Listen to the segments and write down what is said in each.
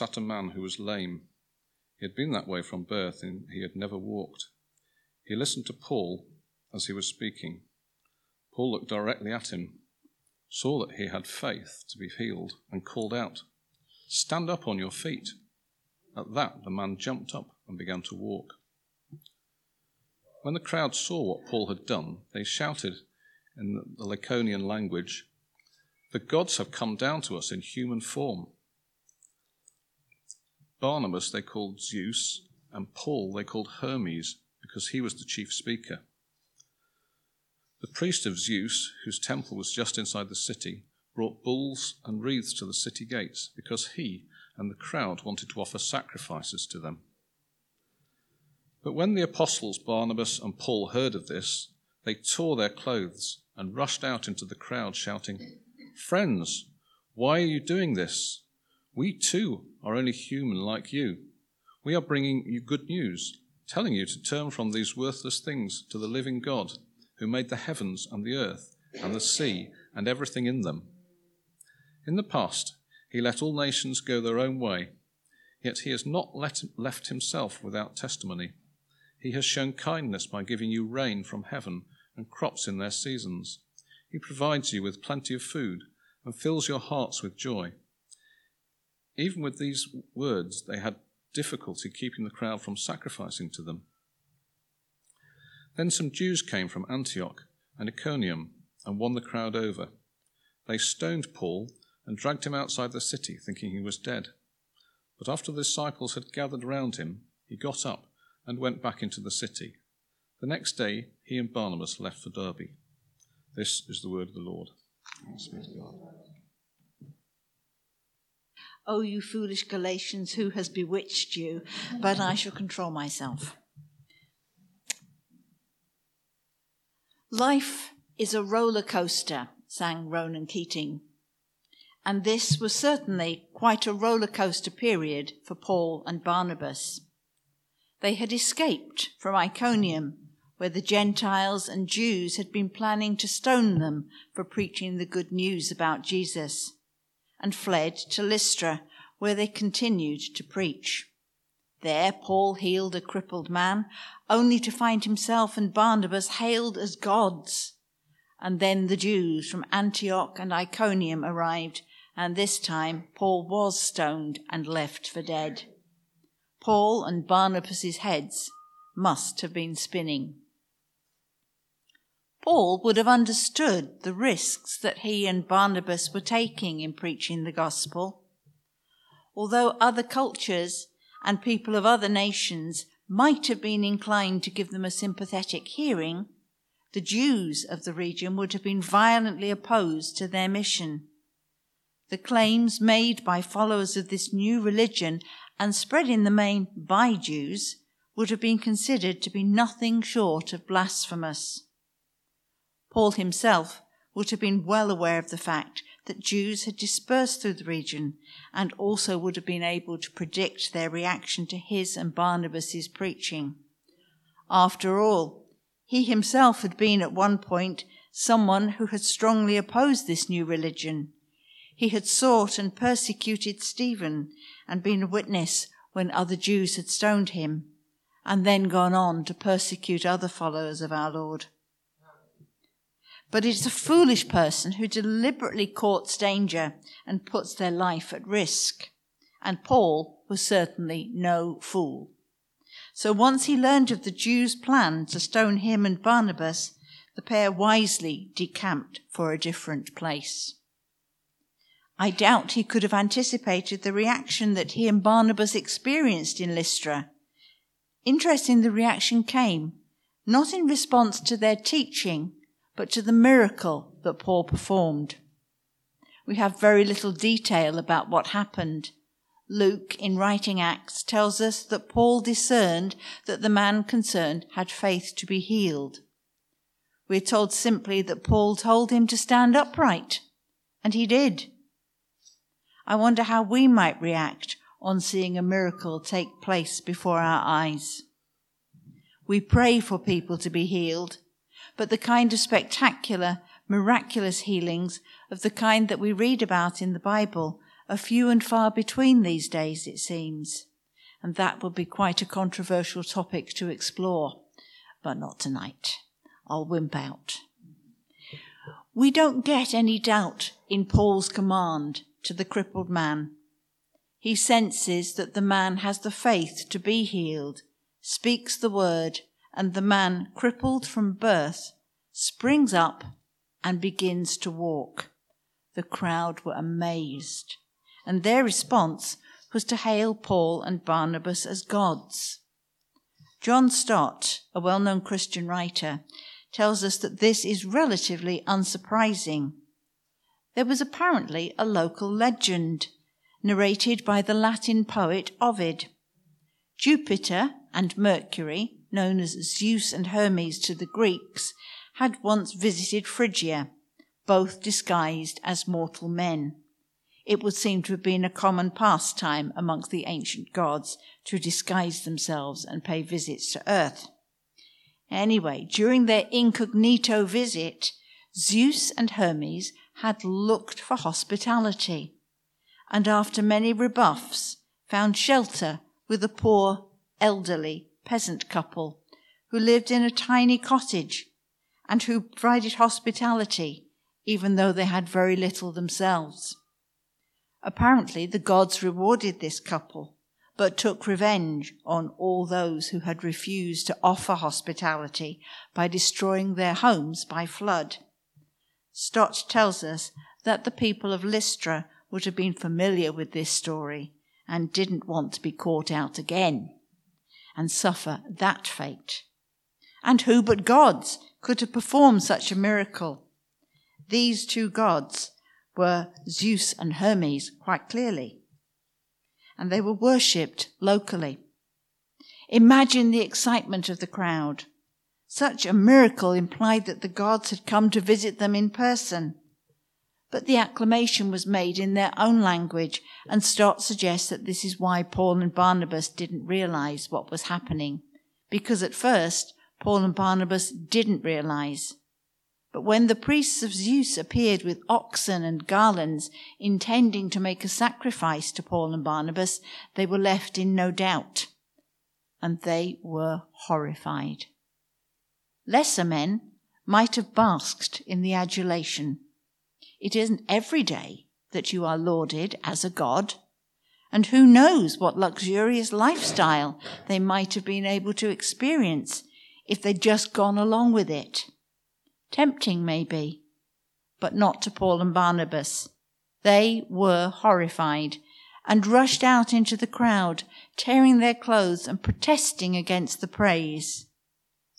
sat a man who was lame. He had been that way from birth, and he had never walked. He listened to Paul as he was speaking. Paul looked directly at him, saw that he had faith to be healed, and called out, Stand up on your feet. At that, the man jumped up and began to walk. When the crowd saw what Paul had done, they shouted in the Lycaonian language, The gods have come down to us in human form. Barnabas they called Zeus, and Paul they called Hermes, because he was the chief speaker. The priest of Zeus, whose temple was just inside the city, brought bulls and wreaths to the city gates because he and the crowd wanted to offer sacrifices to them. But when the apostles Barnabas and Paul heard of this, they tore their clothes and rushed out into the crowd, shouting, Friends, why are you doing this? We too are only human like you. We are bringing you good news, telling you to turn from these worthless things to the living God who made the heavens and the earth and the sea and everything in them. In the past, he let all nations go their own way, yet he has not let, left himself without testimony. He has shown kindness by giving you rain from heaven and crops in their seasons. He provides you with plenty of food and fills your hearts with joy. Even with these words, they had difficulty keeping the crowd from sacrificing to them. Then some Jews came from Antioch and Iconium and won the crowd over. They stoned Paul and dragged him outside the city, thinking he was dead. But after the disciples had gathered round him, he got up and went back into the city. The next day, he and Barnabas left for Derbe. This is the word of the Lord. Thanks be to God. O you foolish Galatians, who has bewitched you? But I shall control myself. Life is a roller coaster, sang Ronan Keating. And this was certainly quite a roller coaster period for Paul and Barnabas. They had escaped from Iconium, where the Gentiles and Jews had been planning to stone them for preaching the good news about Jesus, and fled to Lystra, where they continued to preach. There, Paul healed a crippled man, only to find himself and Barnabas hailed as gods. And then the Jews from Antioch and Iconium arrived, and this time Paul was stoned and left for dead. Paul and Barnabas's heads must have been spinning. Paul would have understood the risks that he and Barnabas were taking in preaching the gospel. Although other cultures and people of other nations might have been inclined to give them a sympathetic hearing, the Jews of the region would have been violently opposed to their mission. The claims made by followers of this new religion and spread in the main by Jews would have been considered to be nothing short of blasphemous. Paul himself would have been well aware of the fact that Jews had dispersed through the region and also would have been able to predict their reaction to his and Barnabas's preaching. After all, he himself had been at one point someone who had strongly opposed this new religion. He had sought and persecuted Stephen and been a witness when other Jews had stoned him, and then gone on to persecute other followers of our Lord. But it is a foolish person who deliberately courts danger and puts their life at risk. And Paul was certainly no fool. So once he learned of the Jews' plan to stone him and Barnabas, the pair wisely decamped for a different place. I doubt he could have anticipated the reaction that he and Barnabas experienced in Lystra. Interesting, the reaction came not in response to their teaching, but to the miracle that Paul performed. We have very little detail about what happened. Luke, in writing Acts, tells us that Paul discerned that the man concerned had faith to be healed. We're told simply that Paul told him to stand upright, and he did. I wonder how we might react on seeing a miracle take place before our eyes. We pray for people to be healed, but the kind of spectacular, miraculous healings of the kind that we read about in the Bible are few and far between these days, it seems, and that would be quite a controversial topic to explore, but not tonight. I'll wimp out. We don't get any doubt in Paul's command to the crippled man. He senses that the man has the faith to be healed, speaks the word, and the man, crippled from birth, springs up and begins to walk. The crowd were amazed, and their response was to hail Paul and Barnabas as gods. John Stott, a well known Christian writer, tells us that this is relatively unsurprising. There was apparently a local legend, narrated by the Latin poet Ovid. Jupiter and Mercury, known as Zeus and Hermes to the Greeks, had once visited Phrygia, both disguised as mortal men. It would seem to have been a common pastime amongst the ancient gods to disguise themselves and pay visits to Earth. Anyway, during their incognito visit, Zeus and Hermes had looked for hospitality, and after many rebuffs, found shelter with a poor, elderly peasant couple who lived in a tiny cottage and who provided hospitality even though they had very little themselves. Apparently, the gods rewarded this couple but took revenge on all those who had refused to offer hospitality by destroying their homes by flood. Stott tells us that the people of Lystra would have been familiar with this story and didn't want to be caught out again and suffer that fate. And who but gods could have performed such a miracle? These two gods were Zeus and Hermes, quite clearly and they were worshipped locally. Imagine the excitement of the crowd. Such a miracle implied that the gods had come to visit them in person. But the acclamation was made in their own language, and Stott suggests that this is why Paul and Barnabas didn't realize what was happening. Because at first, Paul and Barnabas didn't realize. But when the priests of Zeus appeared with oxen and garlands, intending to make a sacrifice to Paul and Barnabas, they were left in no doubt, and they were horrified. Lesser men might have basked in the adulation. It isn't every day that you are lauded as a god, and who knows what luxurious lifestyle they might have been able to experience if they'd just gone along with it. Tempting, maybe, but not to Paul and Barnabas. They were horrified and rushed out into the crowd, tearing their clothes and protesting against the praise.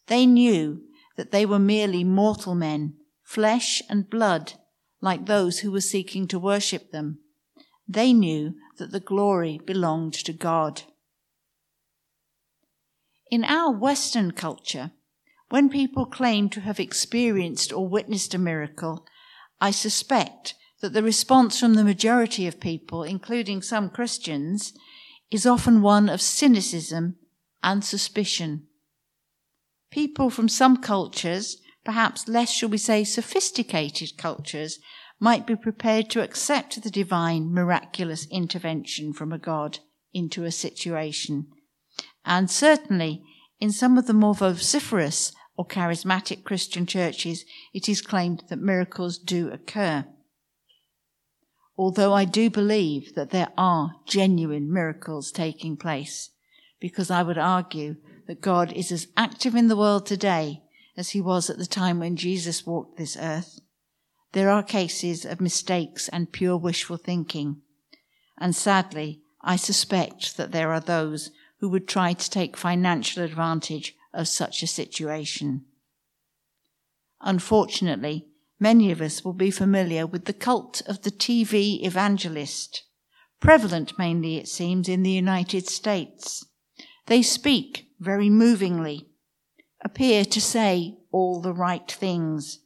They knew that they were merely mortal men, flesh and blood, like those who were seeking to worship them. They knew that the glory belonged to God. In our Western culture, when people claim to have experienced or witnessed a miracle, I suspect that the response from the majority of people, including some Christians, is often one of cynicism and suspicion. People from some cultures, perhaps less, shall we say, sophisticated cultures, might be prepared to accept the divine miraculous intervention from a God into a situation. And certainly, in some of the more vociferous or charismatic Christian churches, it is claimed that miracles do occur. Although I do believe that there are genuine miracles taking place, because I would argue that God is as active in the world today as he was at the time when Jesus walked this earth. There are cases of mistakes and pure wishful thinking. And sadly, I suspect that there are those who would try to take financial advantage of such a situation. Unfortunately, many of us will be familiar with the cult of the TV evangelist, prevalent mainly, it seems, in the United States. They speak very movingly, appear to say all the right things,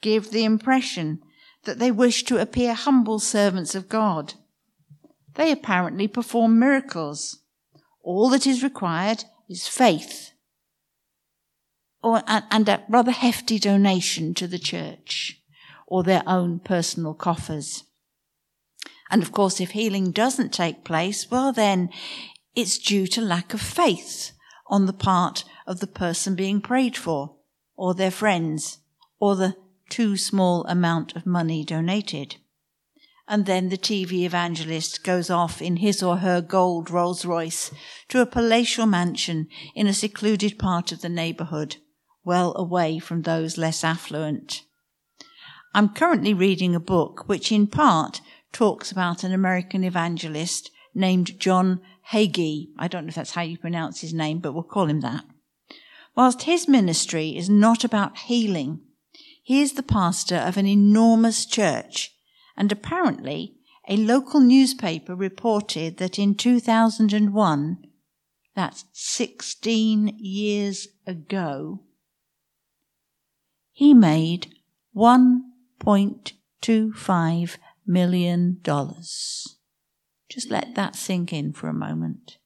give the impression that they wish to appear humble servants of God. They apparently perform miracles. All that is required is faith or, and a rather hefty donation to the church or their own personal coffers. And of course, if healing doesn't take place, well, then it's due to lack of faith on the part of the person being prayed for, or their friends, or the too small amount of money donated. And then the TV evangelist goes off in his or her gold Rolls Royce to a palatial mansion in a secluded part of the neighborhood, well away from those less affluent. I'm currently reading a book which, in part, talks about an American evangelist named John Hagee. I don't know if that's how you pronounce his name, but we'll call him that. Whilst his ministry is not about healing, he is the pastor of an enormous church, and apparently a local newspaper reported that in 2001, that's 16 years ago, he made 1.25 million dollars. Just let that sink in for a moment.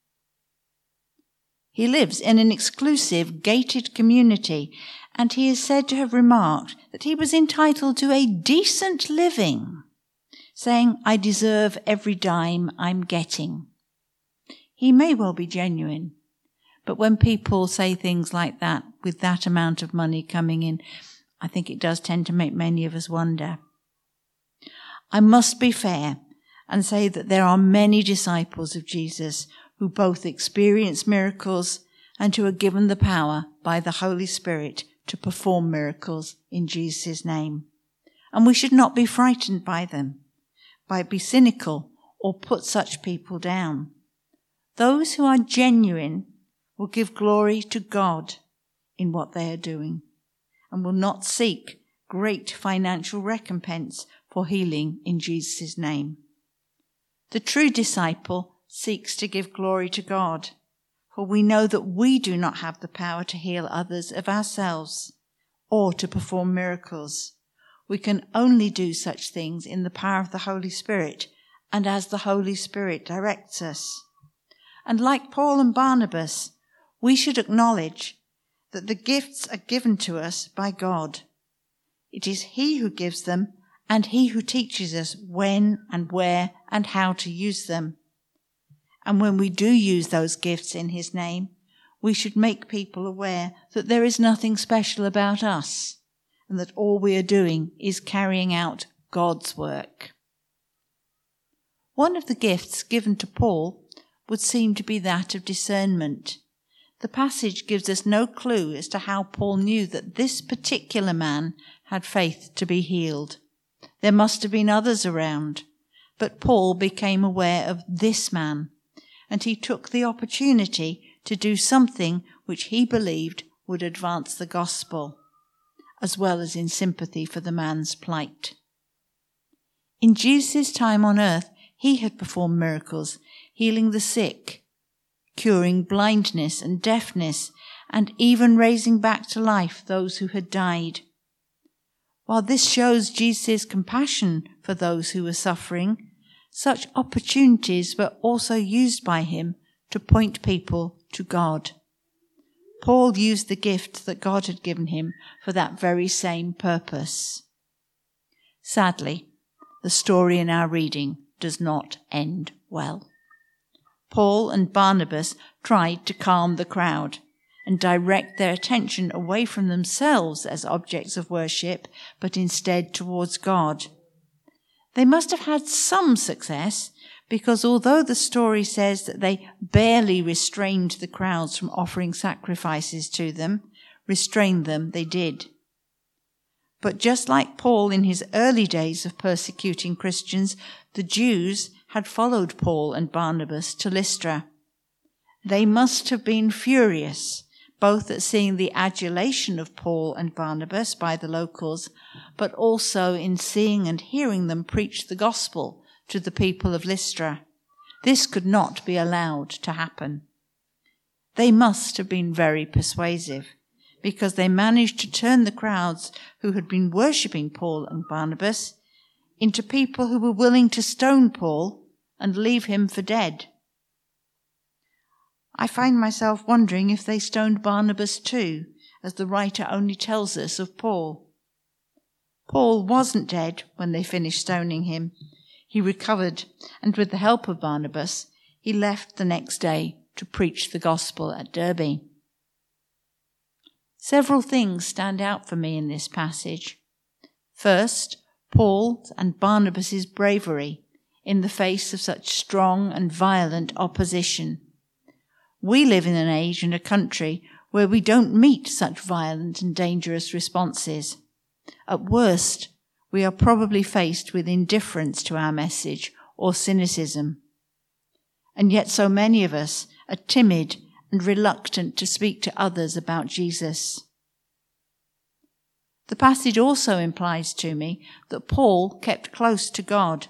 He lives in an exclusive gated community, and he is said to have remarked that he was entitled to a decent living, saying, I deserve every dime I'm getting. He may well be genuine, but when people say things like that with that amount of money coming in, I think it does tend to make many of us wonder. I must be fair and say that there are many disciples of Jesus who both experience miracles and who are given the power by the Holy Spirit to perform miracles in Jesus' name. And we should not be frightened by them, by be cynical or put such people down. Those who are genuine will give glory to God in what they are doing and will not seek great financial recompense for healing in Jesus' name. The true disciple seeks to give glory to God, for we know that we do not have the power to heal others of ourselves or to perform miracles. We can only do such things in the power of the Holy Spirit and as the Holy Spirit directs us. And like Paul and Barnabas, we should acknowledge that the gifts are given to us by God. It is He who gives them and He who teaches us when and where and how to use them. And when we do use those gifts in His name, we should make people aware that there is nothing special about us and that all we are doing is carrying out God's work. One of the gifts given to Paul would seem to be that of discernment. The passage gives us no clue as to how Paul knew that this particular man had faith to be healed. There must have been others around, but Paul became aware of this man, and he took the opportunity to do something which he believed would advance the gospel, as well as in sympathy for the man's plight. In Jesus' time on earth, he had performed miracles, healing the sick, curing blindness and deafness, and even raising back to life those who had died. While this shows Jesus' compassion for those who were suffering, such opportunities were also used by him to point people to God. Paul used the gift that God had given him for that very same purpose. Sadly, the story in our reading does not end well. Paul and Barnabas tried to calm the crowd and direct their attention away from themselves as objects of worship, but instead towards God. They must have had some success because although the story says that they barely restrained the crowds from offering sacrifices to them, restrain them they did. But just like Paul in his early days of persecuting Christians, the Jews had followed Paul and Barnabas to Lystra. They must have been furious, both at seeing the adulation of Paul and Barnabas by the locals, but also in seeing and hearing them preach the gospel to the people of Lystra. This could not be allowed to happen. They must have been very persuasive because they managed to turn the crowds who had been worshipping Paul and Barnabas into people who were willing to stone Paul and leave him for dead. I find myself wondering if they stoned Barnabas too, as the writer only tells us of Paul. Paul wasn't dead when they finished stoning him. He recovered, and with the help of Barnabas, he left the next day to preach the gospel at Derbe. Several things stand out for me in this passage. First, Paul and Barnabas's bravery in the face of such strong and violent opposition. We live in an age and a country where we don't meet such violent and dangerous responses. At worst, we are probably faced with indifference to our message or cynicism. And yet, so many of us are timid and reluctant to speak to others about Jesus. The passage also implies to me that Paul kept close to God.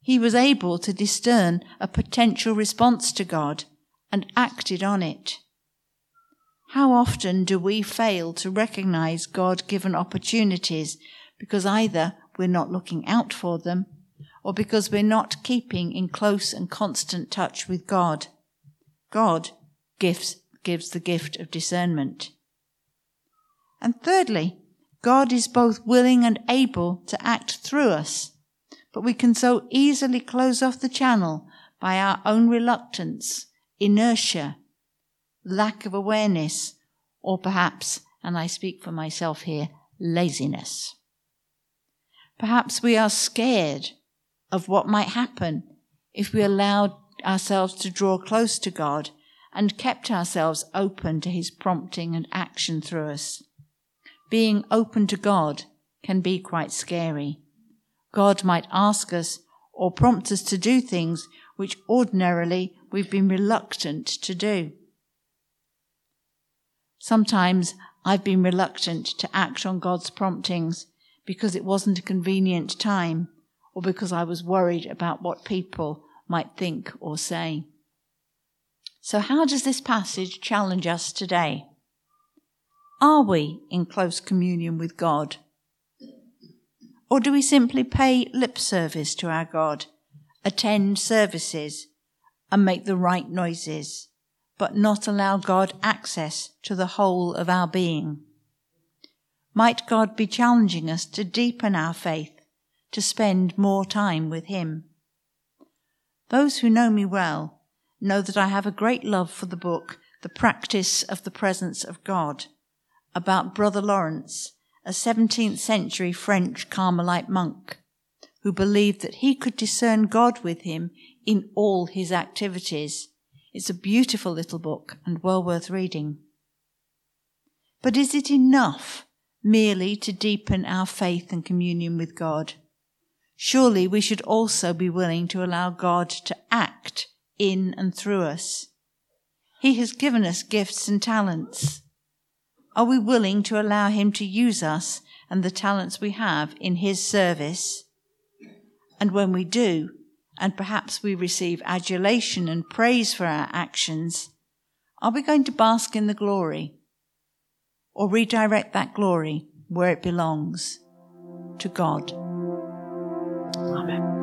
He was able to discern a potential response to God and acted on it. How often do we fail to recognize God given opportunities because either we're not looking out for them or because we're not keeping in close and constant touch with God? God gives, gives the gift of discernment. And thirdly, God is both willing and able to act through us, but we can so easily close off the channel by our own reluctance inertia, lack of awareness, or perhaps, and I speak for myself here, laziness. Perhaps we are scared of what might happen if we allowed ourselves to draw close to God and kept ourselves open to His prompting and action through us. Being open to God can be quite scary. God might ask us or prompt us to do things which ordinarily we've been reluctant to do. Sometimes I've been reluctant to act on God's promptings because it wasn't a convenient time or because I was worried about what people might think or say. So, how does this passage challenge us today? Are we in close communion with God? Or do we simply pay lip service to our God, attend services, and make the right noises, but not allow God access to the whole of our being. Might God be challenging us to deepen our faith, to spend more time with Him? Those who know me well know that I have a great love for the book, The Practice of the Presence of God, about Brother Lawrence, a 17th century French Carmelite monk who believed that he could discern God with him in all his activities. It's a beautiful little book and well worth reading. But is it enough merely to deepen our faith and communion with God? Surely we should also be willing to allow God to act in and through us. He has given us gifts and talents. Are we willing to allow Him to use us and the talents we have in His service? And when we do, and perhaps we receive adulation and praise for our actions, are we going to bask in the glory or redirect that glory where it belongs to God? Amen.